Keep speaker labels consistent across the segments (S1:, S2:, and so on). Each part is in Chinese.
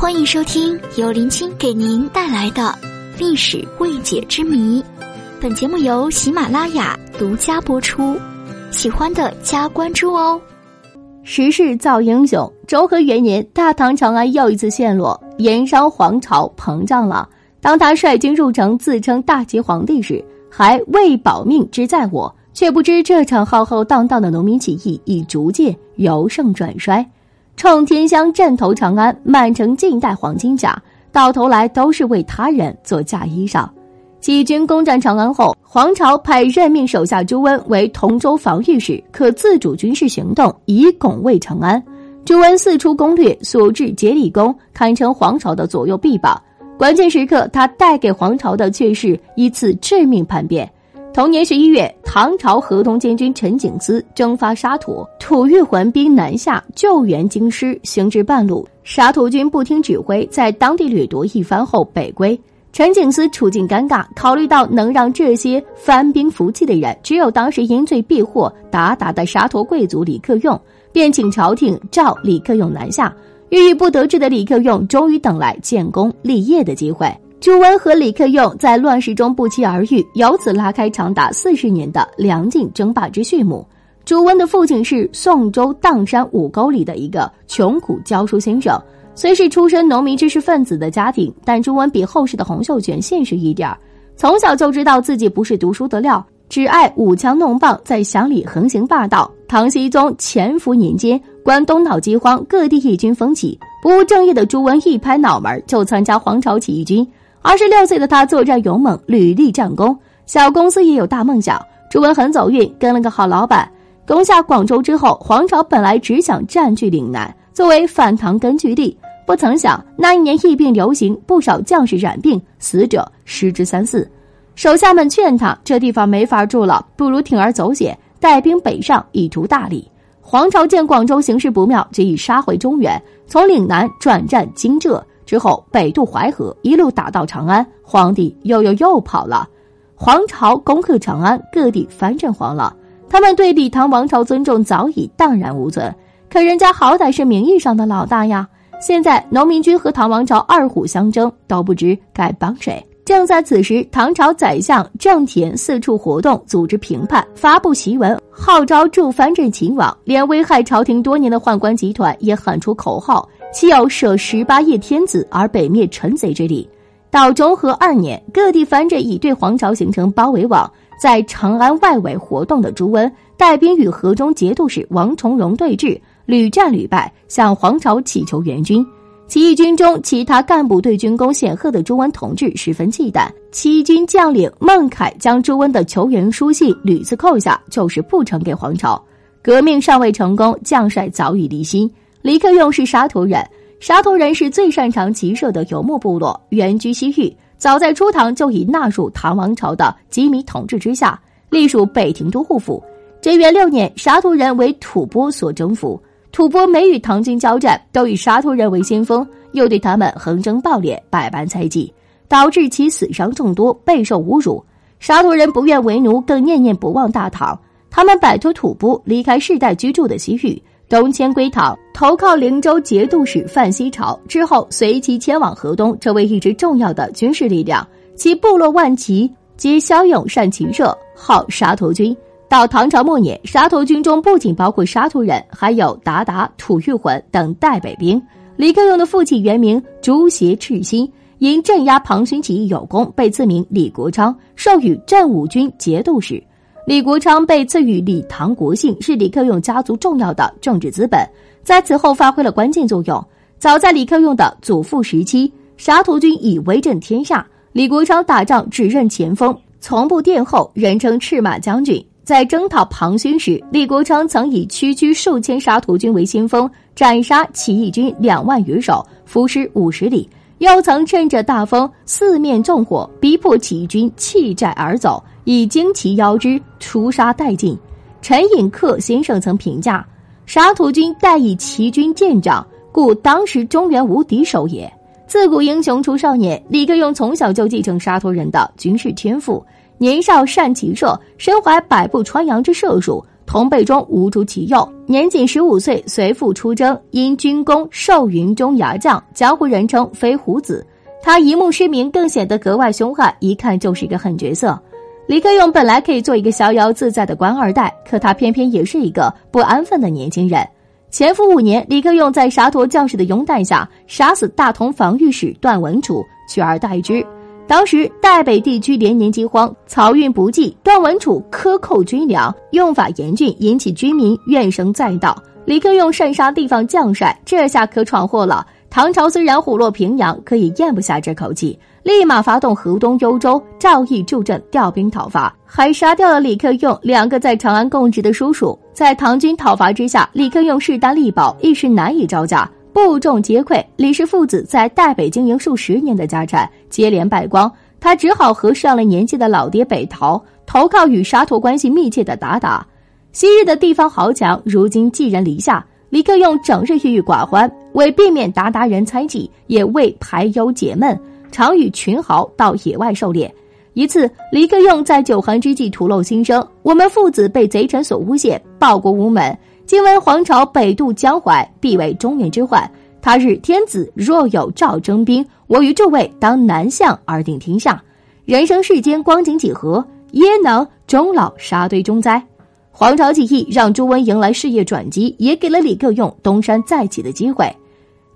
S1: 欢迎收听由林青给您带来的历史未解之谜。本节目由喜马拉雅独家播出，喜欢的加关注哦。
S2: 时势造英雄，昭和元年，大唐长安又一次陷落，燕商皇朝膨胀了。当他率军入城，自称大齐皇帝时，还为保命之在我，却不知这场浩浩荡荡的农民起义已逐渐由盛转衰。冲天香镇投长安，满城尽带黄金甲，到头来都是为他人做嫁衣裳。起义军攻占长安后，黄巢派任命手下朱温为同州防御使，可自主军事行动，以拱卫长安。朱温四处攻略，所至竭力攻，堪称黄巢的左右臂膀。关键时刻，他带给黄巢的却是一次致命叛变。同年十一月，唐朝河东监军陈景思征发沙陀，吐谷还兵南下救援京师，行至半路，沙陀军不听指挥，在当地掠夺一番后北归。陈景思处境尴尬，考虑到能让这些番兵服气的人，只有当时因罪避祸达达的沙陀贵族李克用，便请朝廷召李克用南下。郁郁不得志的李克用终于等来建功立业的机会。朱温和李克用在乱世中不期而遇，由此拉开长达四十年的梁晋争霸之序幕。朱温的父亲是宋州砀山五沟里的一个穷苦教书先生，虽是出身农民知识分子的家庭，但朱温比后世的洪秀全现实一点儿，从小就知道自己不是读书的料，只爱舞枪弄棒，在乡里横行霸道。唐僖宗乾伏年间，关东闹饥荒，各地义军风起，不务正业的朱温一拍脑门就参加黄巢起义军。二十六岁的他作战勇猛，屡立战功。小公司也有大梦想。朱文很走运，跟了个好老板。攻下广州之后，黄巢本来只想占据岭南，作为反唐根据地。不曾想那一年疫病流行，不少将士染病，死者失之三四。手下们劝他，这地方没法住了，不如铤而走险，带兵北上，以图大利。黄巢见广州形势不妙，决意杀回中原，从岭南转战荆浙。之后北渡淮河，一路打到长安，皇帝又又又跑了。黄巢攻克长安，各地藩镇黄了。他们对李唐王朝尊重早已荡然无存。可人家好歹是名义上的老大呀！现在农民军和唐王朝二虎相争，都不知该帮谁。正在此时，唐朝宰相郑田四处活动，组织评判，发布檄文，号召驻藩镇勤王。连危害朝廷多年的宦官集团也喊出口号。岂有舍十八叶天子而北灭臣贼之理？到中和二年，各地藩镇已对黄巢形成包围网，在长安外围活动的朱温带兵与河中节度使王重荣对峙，屡战屡败，向黄巢乞求援军。起义军中其他干部对军功显赫的朱温同志十分忌惮。起义军将领孟凯将朱温的求援书信屡次扣下，就是不呈给黄巢。革命尚未成功，将帅早已离心。李克用是沙陀人，沙陀人是最擅长骑射的游牧部落，原居西域。早在初唐就已纳入唐王朝的吉米统治之下，隶属北庭都护府。贞元六年，沙陀人为吐蕃所征服，吐蕃每与唐军交战，都以沙陀人为先锋，又对他们横征暴敛，百般猜忌，导致其死伤众多，备受侮辱。沙陀人不愿为奴，更念念不忘大唐。他们摆脱吐蕃，离开世代居住的西域。东迁归唐，投靠灵州节度使范希朝之后，随即迁往河东，成为一支重要的军事力量。其部落万骑皆骁勇善骑射，号沙陀军。到唐朝末年，沙陀军中不仅包括沙陀人，还有鞑靼、吐谷浑等代北兵。李克用的父亲原名朱邪赤心，因镇压庞勋起义有功，被赐名李国昌，授予镇武军节度使。李国昌被赐予李唐国姓，是李克用家族重要的政治资本，在此后发挥了关键作用。早在李克用的祖父时期，沙陀军已威震天下。李国昌打仗只认前锋，从不殿后，人称赤马将军。在征讨庞勋时，李国昌曾以区区数千沙陀军为先锋，斩杀起义军两万余首，伏尸五十里。又曾趁着大风，四面纵火，逼迫起义军弃寨而走。以旌旗邀之，屠杀殆尽。陈寅恪先生曾评价：“沙陀军待以齐军见长，故当时中原无敌手也。”自古英雄出少年，李克用从小就继承沙陀人的军事天赋，年少善骑射，身怀百步穿杨之射术，同辈中无出其右。年仅十五岁，随父出征，因军功授云中牙将，江湖人称飞虎子。他一目失明，更显得格外凶悍，一看就是一个狠角色。李克用本来可以做一个逍遥自在的官二代，可他偏偏也是一个不安分的年轻人。前夫五年，李克用在沙陀将士的拥戴下，杀死大同防御使段文楚，取而代之。当时代北地区连年饥荒，漕运不济，段文楚克扣军粮，用法严峻，引起军民怨声载道。李克用擅杀地方将帅，这下可闯祸了。唐朝虽然虎落平阳，可也咽不下这口气，立马发动河东幽州赵义助阵，调兵讨伐，还杀掉了李克用两个在长安供职的叔叔。在唐军讨伐之下，李克用势单力薄，一时难以招架，部众皆溃。李氏父子在代北经营数十年的家产接连败光，他只好和上了年纪的老爹北逃，投靠与沙陀关系密切的鞑靼。昔日的地方豪强，如今寄人篱下。李克用整日郁郁寡欢，为避免鞑靼人猜忌，也为排忧解闷，常与群豪到野外狩猎。一次，李克用在酒酣之际吐露心声：“我们父子被贼臣所诬陷，报国无门。今闻皇朝北渡江淮，必为中原之患。他日天子若有诏征兵，我与诸位当南向而定天下。人生世间光景几何？焉能终老沙堆中哉？”黄巢起义让朱温迎来事业转机，也给了李克用东山再起的机会。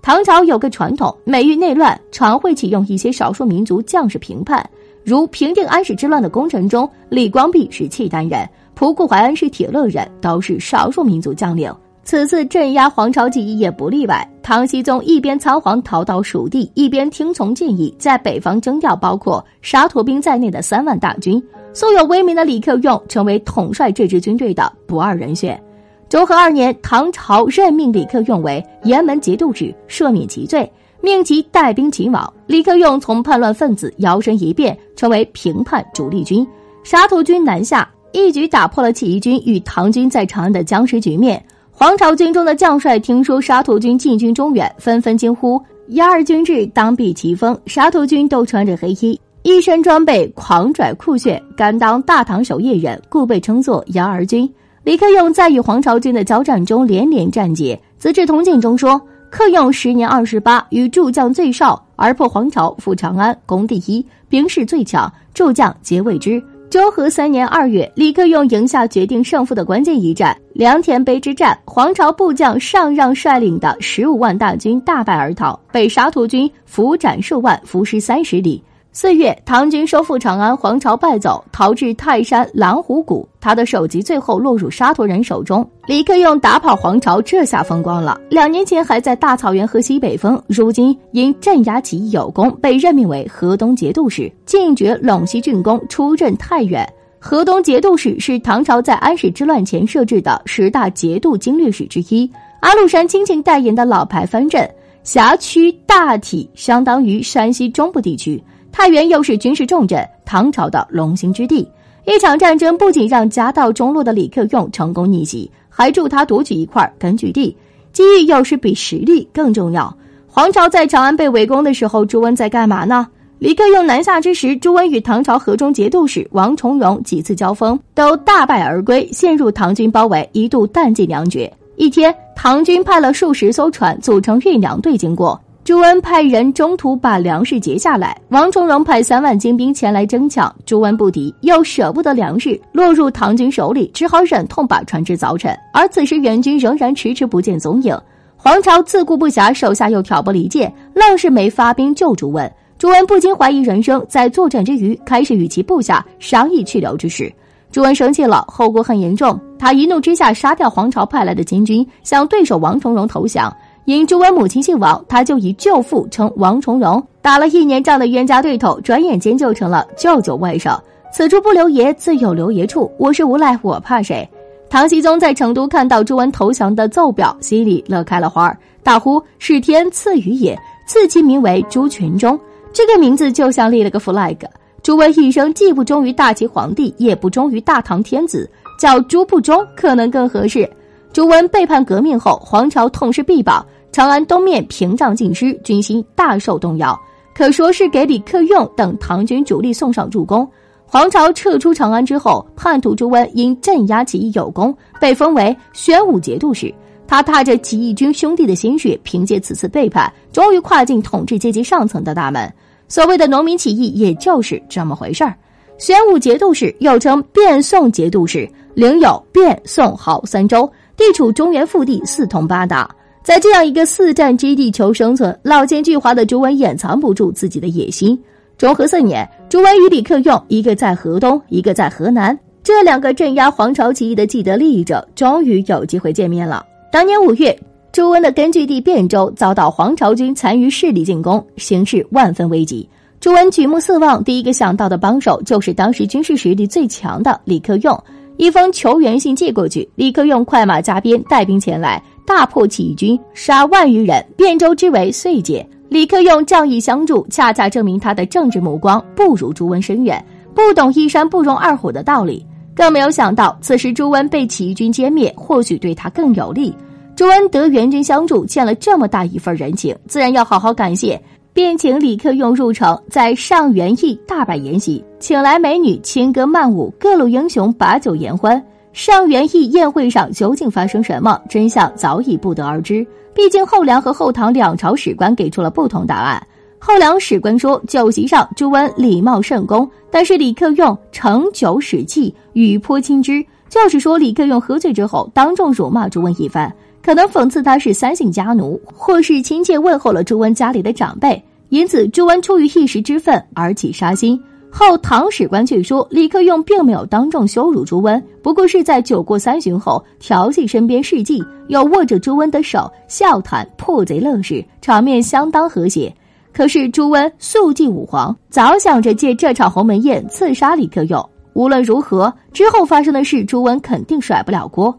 S2: 唐朝有个传统，每遇内乱，常会启用一些少数民族将士评判。如平定安史之乱的功臣中，李光弼是契丹人，仆固怀恩是铁勒人，都是少数民族将领。此次镇压黄巢起义也不例外。唐僖宗一边仓皇逃到蜀地，一边听从建议，在北方征调包括沙陀兵在内的三万大军。素有威名的李克用成为统帅这支军队的不二人选。周和二年，唐朝任命李克用为雁门节度使，赦免其罪，命其带兵勤王。李克用从叛乱分子摇身一变，成为平叛主力军。沙陀军南下，一举打破了起义军与唐军在长安的僵持局面。黄巢军中的将帅听说沙陀军进军中原，纷纷惊呼：“压二军至，当避其锋。”沙陀军都穿着黑衣。一身装备狂拽酷炫，甘当大唐守夜人，故被称作“姚儿军”。李克用在与黄巢军的交战中连连战捷，《资治通鉴》中说：“克用时年二十八，与诸将最少，而破黄巢，复长安，攻第一，兵势最强，诸将皆畏之。”昭和三年二月，李克用赢下决定胜负的关键一战——良田碑之战，黄巢部将上让率领的十五万大军大败而逃，被沙陀军俘斩数万，伏尸三十里。四月，唐军收复长安，黄巢败走，逃至泰山蓝虎谷。他的首级最后落入沙陀人手中。李克用打跑黄巢，这下风光了。两年前还在大草原喝西北风，如今因镇压起义有功，被任命为河东节度使，进爵陇西郡公，出任太原。河东节度使是唐朝在安史之乱前设置的十大节度经略使之一。阿禄山亲情代言的老牌藩镇，辖区大体相当于山西中部地区。太原又是军事重镇，唐朝的龙兴之地。一场战争不仅让家道中落的李克用成功逆袭，还助他夺取一块根据地。机遇有时比实力更重要。黄巢在长安被围攻的时候，朱温在干嘛呢？李克用南下之时，朱温与唐朝河中节度使王重荣几次交锋，都大败而归，陷入唐军包围，一度弹尽粮绝。一天，唐军派了数十艘船组成运粮队经过。朱温派人中途把粮食截下来，王重荣派三万精兵前来争抢，朱温不敌，又舍不得粮食落入唐军手里，只好忍痛把船只凿沉。而此时援军仍然迟迟不见踪影，黄巢自顾不暇，手下又挑拨离间，愣是没发兵救朱温。朱温不禁怀疑人生，在作战之余，开始与其部下商议去留之事。朱温生气了，后果很严重，他一怒之下杀掉黄巢派来的金军，向对手王重荣投降。因朱温母亲姓王，他就以舅父称王重荣。打了一年仗的冤家对头，转眼间就成了舅舅外甥。此处不留爷，自有留爷处。我是无赖，我怕谁？唐僖宗在成都看到朱温投降的奏表，心里乐开了花儿，大呼是天赐予也，赐其名为朱全忠。这个名字就像立了个 flag。朱温一生既不忠于大齐皇帝，也不忠于大唐天子，叫朱不忠可能更合适。朱温背叛革命后，黄巢痛失臂膀。长安东面屏障尽失，军心大受动摇，可说是给李克用等唐军主力送上助攻。黄巢撤出长安之后，叛徒朱温因镇压起义有功，被封为宣武节度使。他踏着起义军兄弟的鲜血，凭借此次背叛，终于跨进统治阶级上层的大门。所谓的农民起义，也就是这么回事儿。宣武节度使又称卞宋节度使，领有卞、宋、濠三州，地处中原腹地，四通八达。在这样一个四战之地求生存，老奸巨猾的朱温掩藏不住自己的野心。中和四年，朱温与李克用，一个在河东，一个在河南，这两个镇压黄巢起义的既得利益者，终于有机会见面了。当年五月，朱温的根据地汴州遭到黄巢军残余势力进攻，形势万分危急。朱温举目四望，第一个想到的帮手就是当时军事实力最强的李克用。一封求援信寄过去，李克用快马加鞭带兵前来，大破起义军，杀万余人，汴州之围遂解。李克用仗义相助，恰恰证明他的政治目光不如朱温深远，不懂一山不容二虎的道理。更没有想到，此时朱温被起义军歼灭，或许对他更有利。朱温得援军相助，欠了这么大一份人情，自然要好好感谢。便请李克用入城，在上元驿大摆筵席，请来美女轻歌曼舞，各路英雄把酒言欢。上元义宴会上究竟发生什么，真相早已不得而知。毕竟后梁和后唐两朝史官给出了不同答案。后梁史官说，酒席上朱温礼貌甚恭，但是李克用盛酒使气，语颇轻之，就是说李克用喝醉之后当众辱骂朱温一番。可能讽刺他是三姓家奴，或是亲切问候了朱温家里的长辈，因此朱温出于一时之愤而起杀心。后唐史官却说，李克用并没有当众羞辱朱温，不过是在酒过三巡后调戏身边侍妓，又握着朱温的手笑谈破贼乐事，场面相当和谐。可是朱温素忌武皇，早想着借这场鸿门宴刺杀李克用。无论如何，之后发生的事，朱温肯定甩不了锅。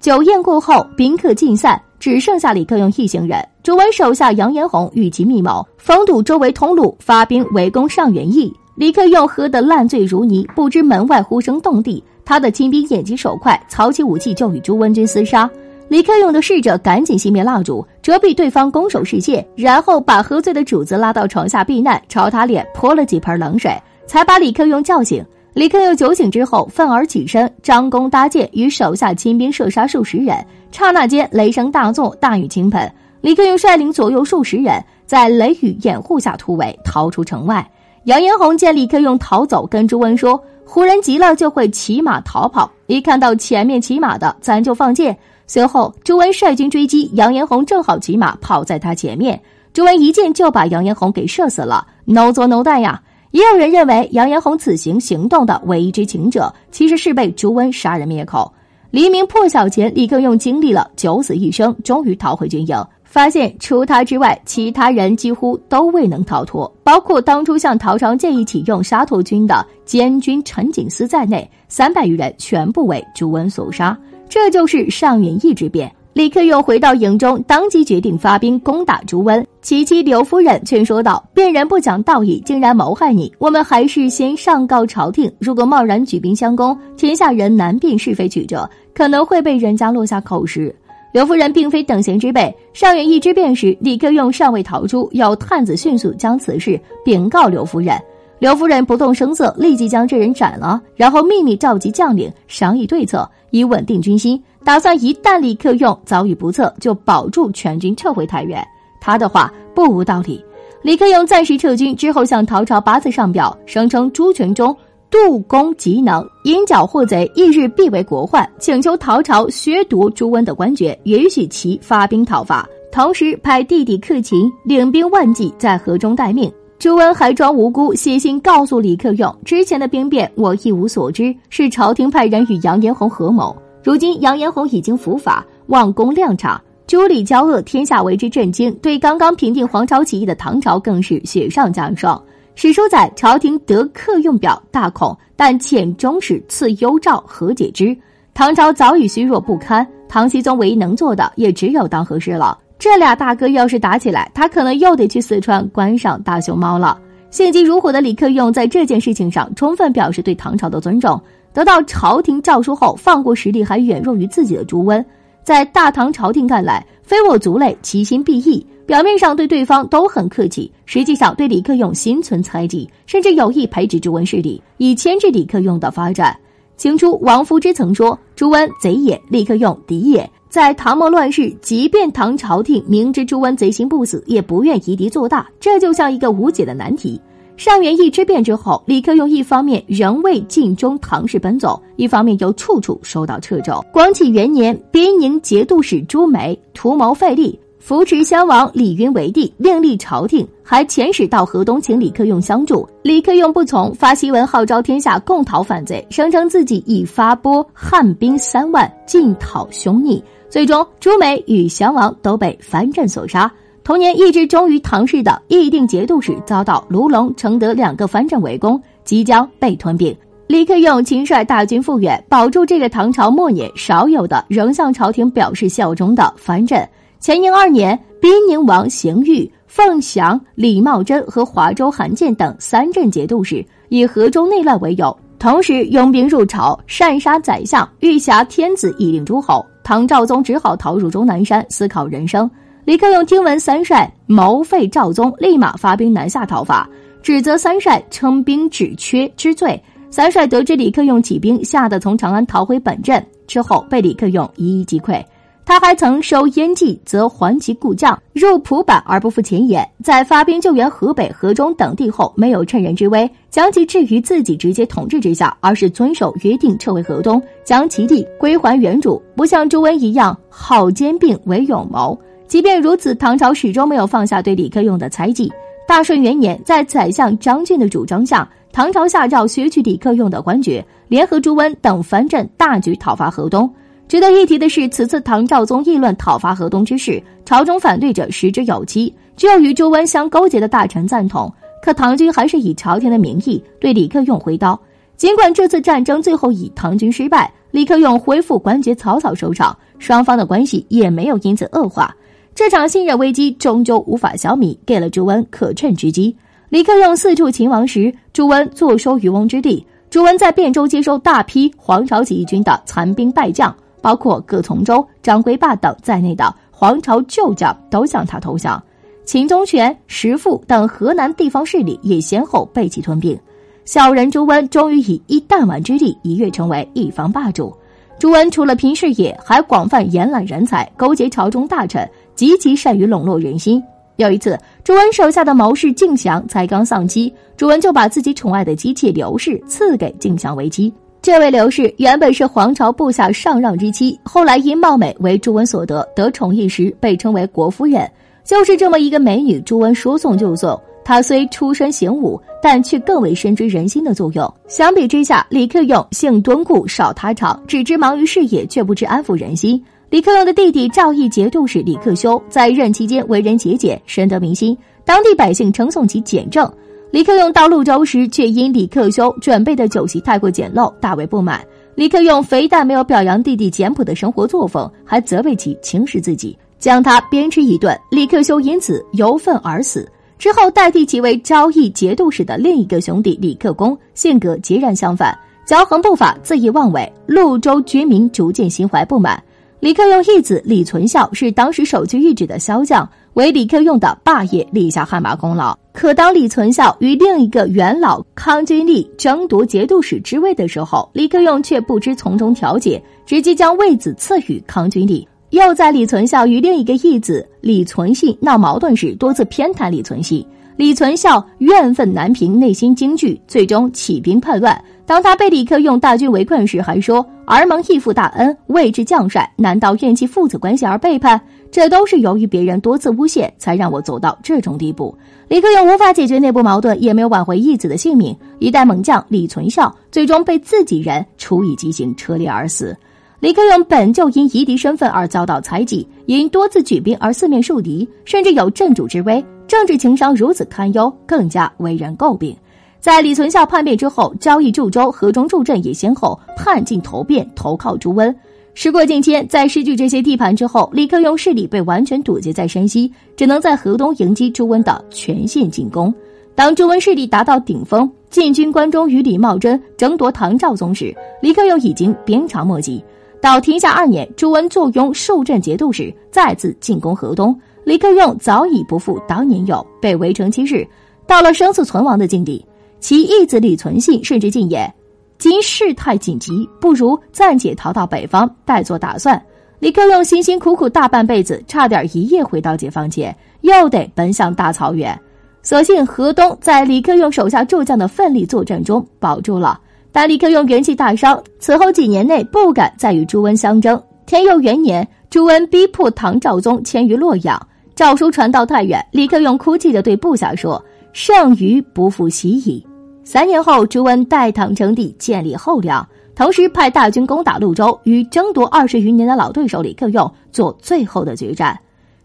S2: 酒宴过后，宾客尽散，只剩下李克用一行人。朱温手下杨延洪与其密谋，封堵周围通路，发兵围攻上元驿。李克用喝得烂醉如泥，不知门外呼声动地。他的亲兵眼疾手快，操起武器就与朱温军厮杀。李克用的侍者赶紧熄灭蜡烛，遮蔽对方攻守视线，然后把喝醉的主子拉到床下避难，朝他脸泼了几盆冷水，才把李克用叫醒。李克用酒醒之后，愤而起身，张弓搭箭，与手下亲兵射杀数十人。刹那间，雷声大作，大雨倾盆。李克用率领左右数十人，在雷雨掩护下突围，逃出城外。杨延洪见李克用逃走，跟朱温说：“胡人急了就会骑马逃跑，一看到前面骑马的，咱就放箭。”随后，朱温率军追击，杨延洪正好骑马跑在他前面，朱温一箭就把杨延洪给射死了。No 作 No 弹呀！也有人认为，杨延洪此行行动的唯一知情者，其实是被朱温杀人灭口。黎明破晓前，李克用经历了九死一生，终于逃回军营，发现除他之外，其他人几乎都未能逃脱，包括当初向陶长建议启用沙陀军的监军陈景思在内，三百余人全部为朱温所杀。这就是上元驿之变。李克用回到营中，当即决定发兵攻打朱温。其妻刘夫人劝说道：“辨人不讲道义，竟然谋害你，我们还是先上告朝廷。如果贸然举兵相攻，天下人难辨是非曲折，可能会被人家落下口实。”刘夫人并非等闲之辈。上元一知变时，李克用尚未逃出，有探子迅速将此事禀告刘夫人。刘夫人不动声色，立即将这人斩了，然后秘密召集将领商议对策，以稳定军心。打算一旦李克用遭遇不测，就保住全军撤回太原。他的话不无道理。李克用暂时撤军之后，向陶朝八字上表，声称朱全忠杜公极能，因剿祸贼，一日必为国患，请求陶朝削夺朱温的官爵，允许其发兵讨伐。同时派弟弟克勤领兵万计在河中待命。朱温还装无辜，写信告诉李克用：“之前的兵变我一无所知，是朝廷派人与杨延洪合谋。如今杨延洪已经伏法，望公亮察。朱李交恶，天下为之震惊，对刚刚平定黄巢起义的唐朝更是雪上加霜。史书载，朝廷得克用表，大恐，但遣中使赐幽诏和解之。唐朝早已虚弱不堪，唐僖宗唯一能做的，也只有当和事佬。”这俩大哥要是打起来，他可能又得去四川观赏大熊猫了。性急如火的李克用在这件事情上充分表示对唐朝的尊重。得到朝廷诏书后，放过实力还远弱于自己的朱温，在大唐朝廷看来，非我族类，其心必异。表面上对对方都很客气，实际上对李克用心存猜忌，甚至有意培植朱温势力，以牵制李克用的发展。清初王夫之曾说：“朱温贼也，李克用敌也。”在唐末乱世，即便唐朝廷明知朱温贼心不死，也不愿夷狄做大，这就像一个无解的难题。上元义之变之后，李克用一方面仍为晋中唐氏奔走，一方面又处处受到掣肘。光启元年，边宁节度使朱梅图谋废立。扶持襄王李云为帝，另立朝廷，还遣使到河东请李克用相助。李克用不从，发檄文号召天下共讨反贼，声称自己已发拨汉兵三万进讨凶逆。最终，朱美与降王都被藩镇所杀。同年，一直忠于唐氏的义定节度使遭到卢龙、承德两个藩镇围攻，即将被吞并。李克用亲率大军复原，保住这个唐朝末年少有的仍向朝廷表示效忠的藩镇。乾宁二年，宾宁王邢玉、凤翔、李茂贞和华州韩建等三镇节度使以河中内乱为由，同时拥兵入朝，擅杀宰相，欲挟天子以令诸侯。唐昭宗只好逃入终南山，思考人生。李克用听闻三帅谋废赵宗，立马发兵南下讨伐，指责三帅称兵止缺之罪。三帅得知李克用起兵，吓得从长安逃回本镇，之后被李克用一一击溃。他还曾收燕骑，则还其故将，入蒲坂而不复前言。在发兵救援河北、河中等地后，没有趁人之危将其置于自己直接统治之下，而是遵守约定撤回河东，将其地归还原主。不像朱温一样好兼并为勇谋。即便如此，唐朝始终没有放下对李克用的猜忌。大顺元年，在宰相张俊的主张下，唐朝下诏削去李克用的官爵，联合朱温等藩镇大举讨伐河东。值得一提的是，此次唐昭宗议论讨伐河东之事，朝中反对者十之有七，只有与朱温相勾结的大臣赞同。可唐军还是以朝廷的名义对李克用挥刀。尽管这次战争最后以唐军失败，李克用恢复官爵草草收场，双方的关系也没有因此恶化。这场信任危机终究无法消弭，给了朱温可乘之机。李克用四处勤王时，朱温坐收渔翁之利。朱温在汴州接收大批黄巢起义军的残兵败将。包括葛从周、张归霸等在内的皇朝旧将都向他投降，秦宗权、石富等河南地方势力也先后被其吞并。小人朱温终于以一弹丸之力一跃成为一方霸主。朱温除了拼事业，还广泛延揽人才，勾结朝中大臣，极其善于笼络人心。有一次，朱温手下的谋士敬祥才刚丧妻，朱温就把自己宠爱的姬妾刘氏赐给敬祥为妻。这位刘氏原本是皇朝部下上让之妻，后来因貌美为朱温所得，得宠一时，被称为国夫人。就是这么一个美女，朱温说送就送。她虽出身行武，但却更为深知人心的作用。相比之下，李克用性敦固，少他长，只知忙于事业，却不知安抚人心。李克用的弟弟赵义节度使李克修在任期间为人节俭，深得民心，当地百姓称颂其俭政。李克用到潞州时，却因李克修准备的酒席太过简陋，大为不满。李克用非但没有表扬弟弟简朴的生活作风，还责备其轻视自己，将他鞭笞一顿。李克修因此由愤而死。之后代替其为昭义节度使的另一个兄弟李克恭，性格截然相反，骄横不法，恣意妄为。潞州居民逐渐心怀不满。李克用义子李存孝是当时首屈一指的骁将。为李克用的霸业立下汗马功劳。可当李存孝与另一个元老康君立争夺节度使之位的时候，李克用却不知从中调解，直接将位子赐予康君立。又在李存孝与另一个义子李存信闹矛盾时，多次偏袒李存信。李存孝怨愤难平，内心惊惧，最终起兵叛乱。当他被李克用大军围困时，还说：“儿蒙义父大恩，位至将帅，难道怨弃父子关系而背叛？”这都是由于别人多次诬陷，才让我走到这种地步。李克用无法解决内部矛盾，也没有挽回义子的性命。一代猛将李存孝最终被自己人处以极刑，车裂而死。李克用本就因夷狄身份而遭到猜忌，因多次举兵而四面树敌，甚至有镇主之威，政治情商如此堪忧，更加为人诟病。在李存孝叛变之后，交义驻州、河中驻镇也先后叛进投变，投靠朱温。时过境迁，在失去这些地盘之后，李克用势力被完全堵截在山西，只能在河东迎击朱温的全线进攻。当朱温势力达到顶峰，进军关中与李茂贞争夺唐昭宗时，李克用已经鞭长莫及。到天下二年，朱温坐拥数镇节度使，再次进攻河东，李克用早已不复当年勇，被围城七日，到了生死存亡的境地。其义子李存信甚至进言：“今事态紧急，不如暂且逃到北方，待做打算。”李克用辛辛苦苦大半辈子，差点一夜回到解放前，又得奔向大草原。所幸河东在李克用手下诸将的奋力作战中保住了，但李克用元气大伤，此后几年内不敢再与朱温相争。天佑元年，朱温逼迫唐昭宗迁于洛阳，诏书传到太原，李克用哭泣地对部下说：“剩余不复袭矣。”三年后，朱温代唐称帝，建立后梁。同时派大军攻打潞州，与争夺二十余年的老对手李克用做最后的决战。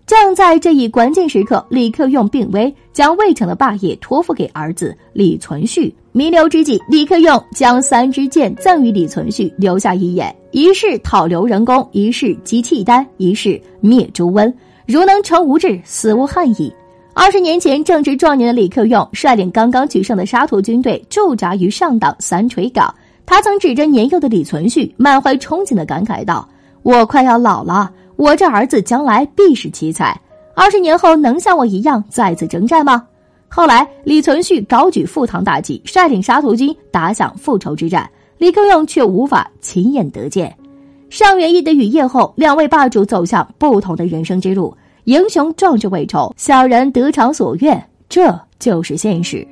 S2: 正在这一关键时刻，李克用病危，将魏城的霸业托付给儿子李存勖。弥留之际，李克用将三支箭赠予李存勖，留下遗言：一是讨刘仁恭，一是击契丹，一是灭朱温。如能成吾志，死无憾矣。二十年前，正值壮年的李克用率领刚刚取胜的沙陀军队驻扎于上党三锤岗。他曾指着年幼的李存勖，满怀憧憬的感慨道：“我快要老了，我这儿子将来必是奇才。二十年后能像我一样再次征战吗？”后来，李存勖高举赴唐大旗，率领沙陀军打响复仇之战，李克用却无法亲眼得见。上元一的雨夜后，两位霸主走向不同的人生之路。英雄壮志未酬，小人得偿所愿，这就是现实。